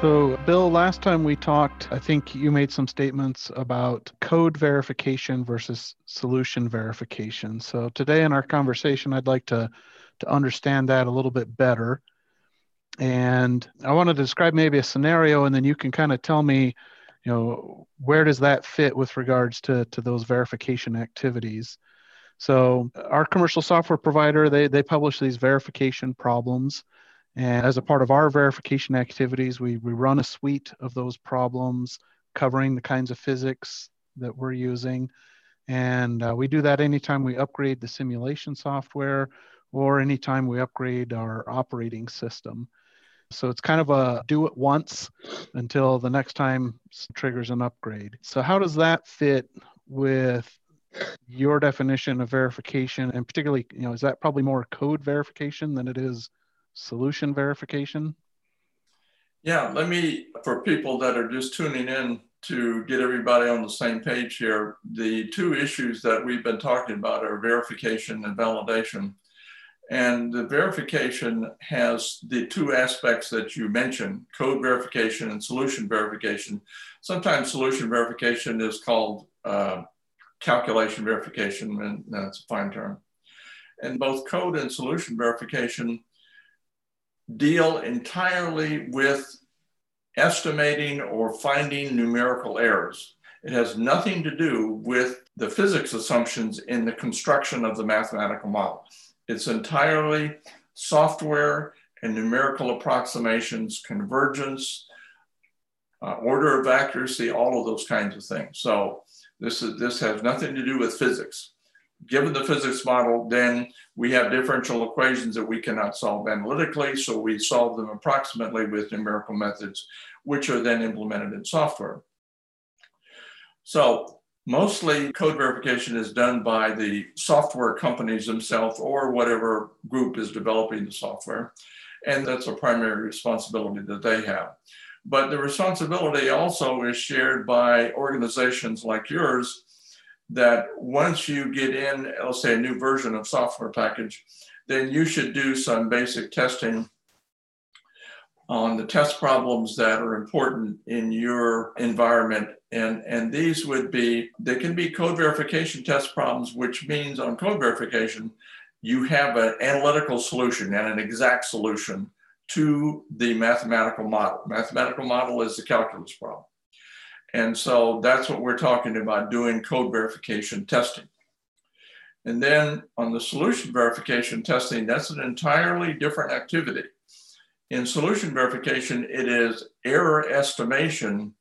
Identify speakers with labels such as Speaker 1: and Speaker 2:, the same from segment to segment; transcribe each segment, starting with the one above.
Speaker 1: So, Bill, last time we talked, I think you made some statements about code verification versus solution verification. So, today in our conversation, I'd like to, to understand that a little bit better. And I want to describe maybe a scenario, and then you can kind of tell me, you know, where does that fit with regards to, to those verification activities. So, our commercial software provider, they, they publish these verification problems and as a part of our verification activities, we, we run a suite of those problems covering the kinds of physics that we're using. And uh, we do that anytime we upgrade the simulation software or anytime we upgrade our operating system. So it's kind of a do it once until the next time triggers an upgrade. So, how does that fit with your definition of verification? And particularly, you know, is that probably more code verification than it is solution verification?
Speaker 2: Yeah, let me, for people that are just tuning in to get everybody on the same page here, the two issues that we've been talking about are verification and validation. And the verification has the two aspects that you mentioned code verification and solution verification. Sometimes solution verification is called uh, calculation verification, and that's a fine term. And both code and solution verification deal entirely with estimating or finding numerical errors. It has nothing to do with the physics assumptions in the construction of the mathematical model. It's entirely software and numerical approximations, convergence, uh, order of accuracy, all of those kinds of things. So this, is, this has nothing to do with physics given the physics model, then we have differential equations that we cannot solve analytically. So we solve them approximately with numerical methods, which are then implemented in software. So mostly code verification is done by the software companies themselves or whatever group is developing the software. And that's a primary responsibility that they have. But the responsibility also is shared by organizations like yours that once you get in, let's say a new version of software package, then you should do some basic testing on the test problems that are important in your environment. And, and these would be, they can be code verification test problems, which means on code verification, you have an analytical solution and an exact solution to the mathematical model. Mathematical model is the calculus problem. And so that's what we're talking about doing code verification testing. And then on the solution verification testing, that's an entirely different activity. In solution verification, it is error estimation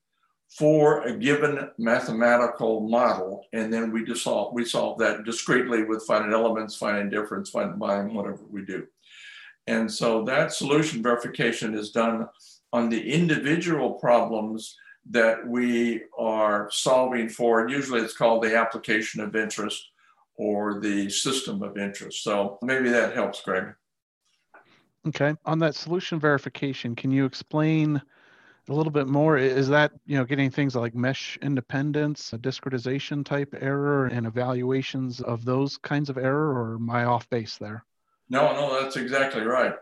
Speaker 2: for a given mathematical model. And then we solve, we solve that discretely with finite elements, finite difference, finite volume, whatever we do. And so that solution verification is done on the individual problems that we are solving for. And usually it's called the application of interest or the system of interest. So maybe that helps, Greg.
Speaker 1: Okay. On that solution verification, can you explain a little bit more? Is that, you know, getting things like mesh independence, a discretization type error and evaluations of those kinds of error or am I off base there?
Speaker 2: No, no, that's exactly right.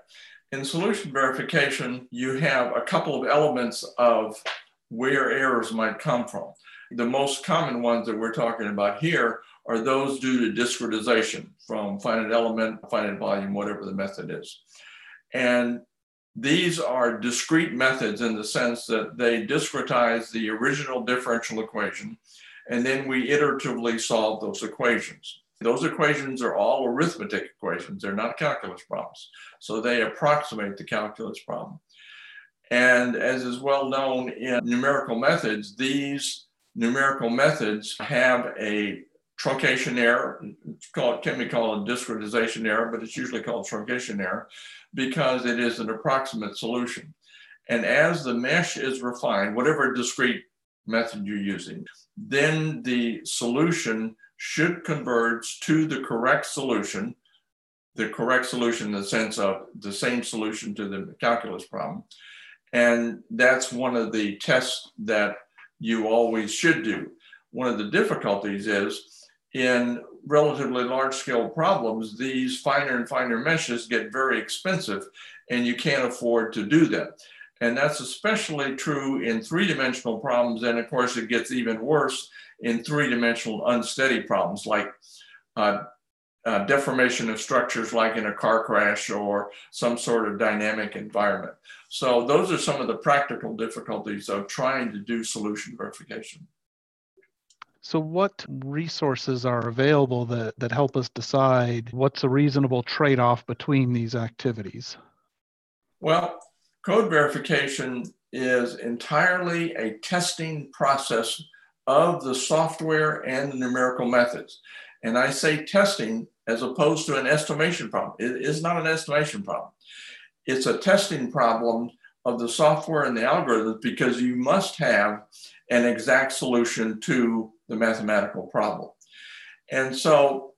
Speaker 2: In solution verification, you have a couple of elements of where errors might come from. The most common ones that we're talking about here are those due to discretization from finite element, finite volume, whatever the method is. And these are discrete methods in the sense that they discretize the original differential equation, and then we iteratively solve those equations. Those equations are all arithmetic equations, they're not calculus problems. So they approximate the calculus problem. And as is well known in numerical methods, these numerical methods have a truncation error. It's called, can be called a discretization error, but it's usually called truncation error because it is an approximate solution. And as the mesh is refined, whatever discrete method you're using, then the solution should converge to the correct solution, the correct solution in the sense of the same solution to the calculus problem. And that's one of the tests that you always should do. One of the difficulties is in relatively large scale problems, these finer and finer meshes get very expensive and you can't afford to do that. And that's especially true in three dimensional problems. And of course, it gets even worse in three dimensional unsteady problems like uh, uh, deformation of structures, like in a car crash or some sort of dynamic environment. So, those are some of the practical difficulties of trying to do solution verification.
Speaker 1: So, what resources are available that, that help us decide what's a reasonable trade off between these activities?
Speaker 2: Well, code verification is entirely a testing process of the software and the numerical methods. And I say testing as opposed to an estimation problem. It is not an estimation problem. It's a testing problem of the software and the algorithms because you must have an exact solution to the mathematical problem. And so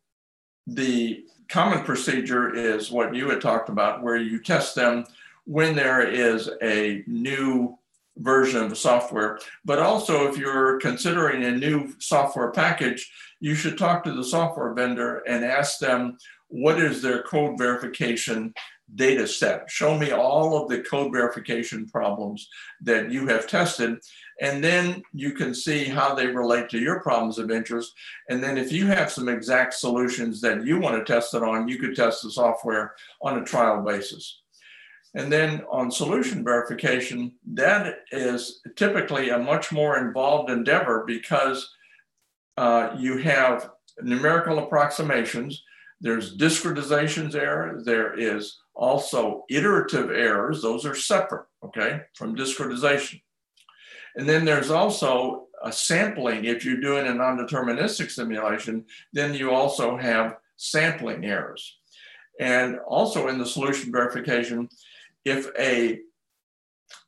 Speaker 2: the common procedure is what you had talked about, where you test them when there is a new version of the software. But also, if you're considering a new software package, you should talk to the software vendor and ask them what is their code verification data set. Show me all of the code verification problems that you have tested. And then you can see how they relate to your problems of interest. And then if you have some exact solutions that you want to test it on, you could test the software on a trial basis. And then on solution verification, that is typically a much more involved endeavor because uh, you have numerical approximations, there's discretizations error, there is also iterative errors, those are separate, okay, from discretization. And then there's also a sampling. If you're doing a non-deterministic simulation, then you also have sampling errors. And also in the solution verification, if a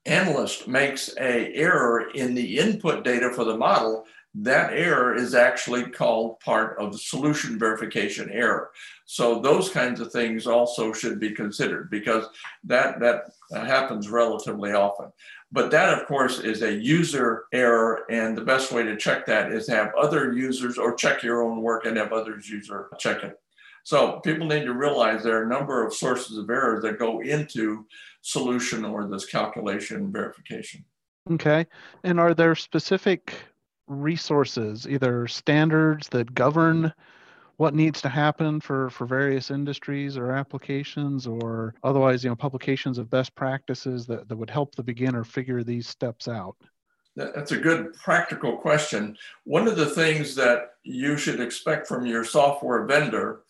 Speaker 2: analyst makes a error in the input data for the model, that error is actually called part of the solution verification error. So those kinds of things also should be considered because that, that happens relatively often. But that, of course, is a user error. And the best way to check that is have other users or check your own work and have others user check it. So people need to realize there are a number of sources of errors that go into solution or this calculation verification.
Speaker 1: Okay. And are there specific resources, either standards that govern what needs to happen for, for various industries or applications or otherwise, you know, publications of best practices that, that would help the beginner figure these steps out?
Speaker 2: That's a good practical question. One of the things that you should expect from your software vendor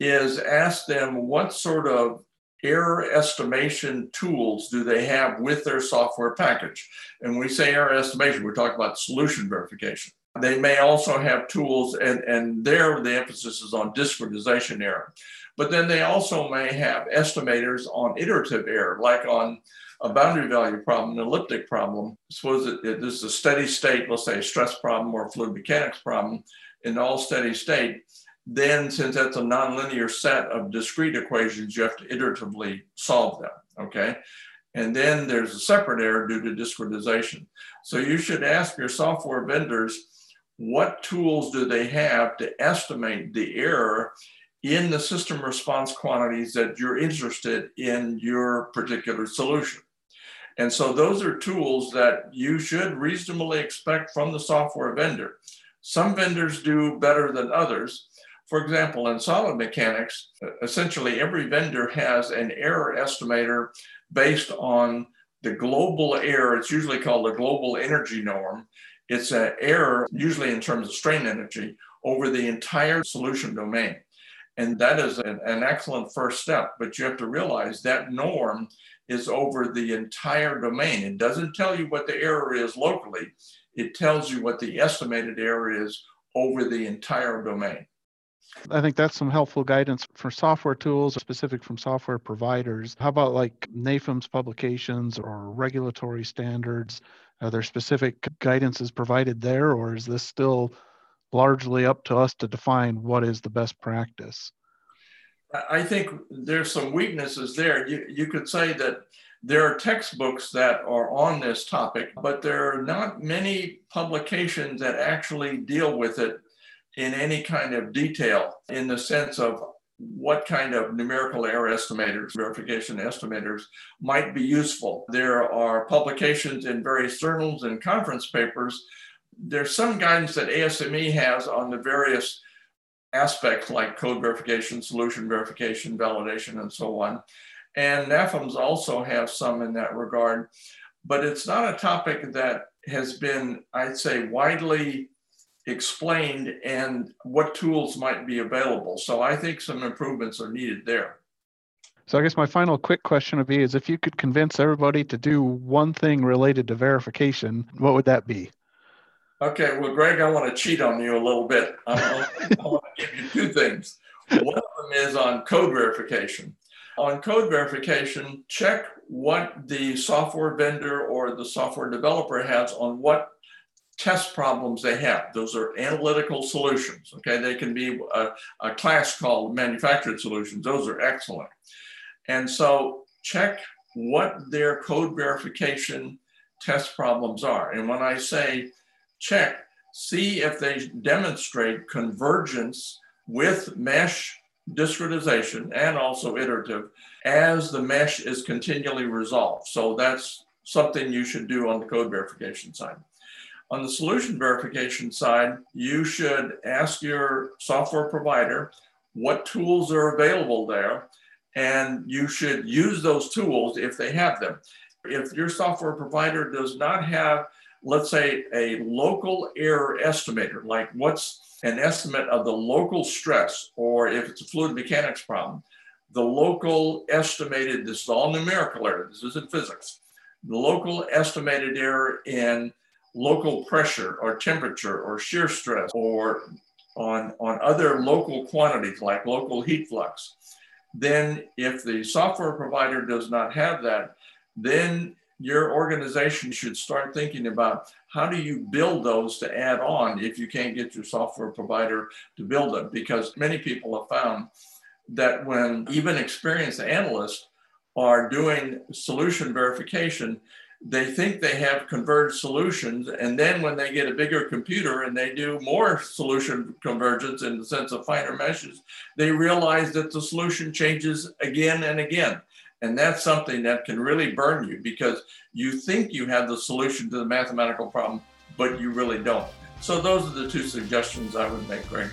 Speaker 2: is ask them what sort of error estimation tools do they have with their software package? And when we say error estimation, we're talking about solution verification. They may also have tools, and, and there the emphasis is on discretization error. But then they also may have estimators on iterative error, like on a boundary value problem, an elliptic problem. Suppose that this is a steady state, let's say a stress problem or a fluid mechanics problem in all steady state then since that's a nonlinear set of discrete equations, you have to iteratively solve them, okay? And then there's a separate error due to discretization. So you should ask your software vendors, what tools do they have to estimate the error in the system response quantities that you're interested in your particular solution? And so those are tools that you should reasonably expect from the software vendor. Some vendors do better than others. For example, in solid mechanics, essentially every vendor has an error estimator based on the global error. It's usually called a global energy norm. It's an error, usually in terms of strain energy, over the entire solution domain. And that is an, an, excellent first step. But you have to realize that norm is over the entire domain. It doesn't tell you what the error is locally, it tells you what the estimated error is over the entire domain.
Speaker 1: I think that's some helpful guidance for software tools specific from software providers. How about like NAFEMS publications or regulatory standards? Are there specific guidances provided there, or is this still largely up to us to define what is the best practice?
Speaker 2: I think there's some weaknesses there. You, you could say that there are textbooks that are on this topic, but there are not many publications that actually deal with it in any kind of detail in the sense of what kind of numerical error estimators, verification estimators might be useful. There are publications in various journals and conference papers. There's some guidance that ASME has on the various aspects like code verification, solution verification, validation, and so on. And NAFEMS also have some in that regard, but it's not a topic that has been, I'd say, widely explained and what tools might be available. So I think some improvements are needed there.
Speaker 1: So I guess my final quick question would be is if you could convince everybody to do one thing related to verification, what would that be?
Speaker 2: Okay, well, Greg, I want to cheat on you a little bit. I want to give you two things. One of them is on code verification. On code verification, check what the software vendor or the software developer has on what test problems they have. Those are analytical solutions. Okay, they can be a, a class called manufactured solutions. Those are excellent. And so check what their code verification test problems are. And when I say check, see if they demonstrate convergence with mesh discretization and also iterative as the mesh is continually resolved. So that's something you should do on the code verification side. On the solution verification side, you should ask your software provider what tools are available there, and you should use those tools if they have them. If your software provider does not have, let's say, a local error estimator, like what's an estimate of the local stress, or if it's a fluid mechanics problem, the local estimated, this is all numerical error, this isn't physics, the local estimated error in local pressure or temperature or shear stress or on, on other local quantities like local heat flux, then if the software provider does not have that, then your organization should start thinking about how do you build those to add on if you can't get your software provider to build them. Because many people have found that when even experienced analysts are doing solution verification they think they have converged solutions. And then when they get a bigger computer and they do more solution convergence in the sense of finer meshes, they realize that the solution changes again and again. And that's something that can really burn you because you think you have the solution to the mathematical problem, but you really don't. So those are the two suggestions I would make, Greg.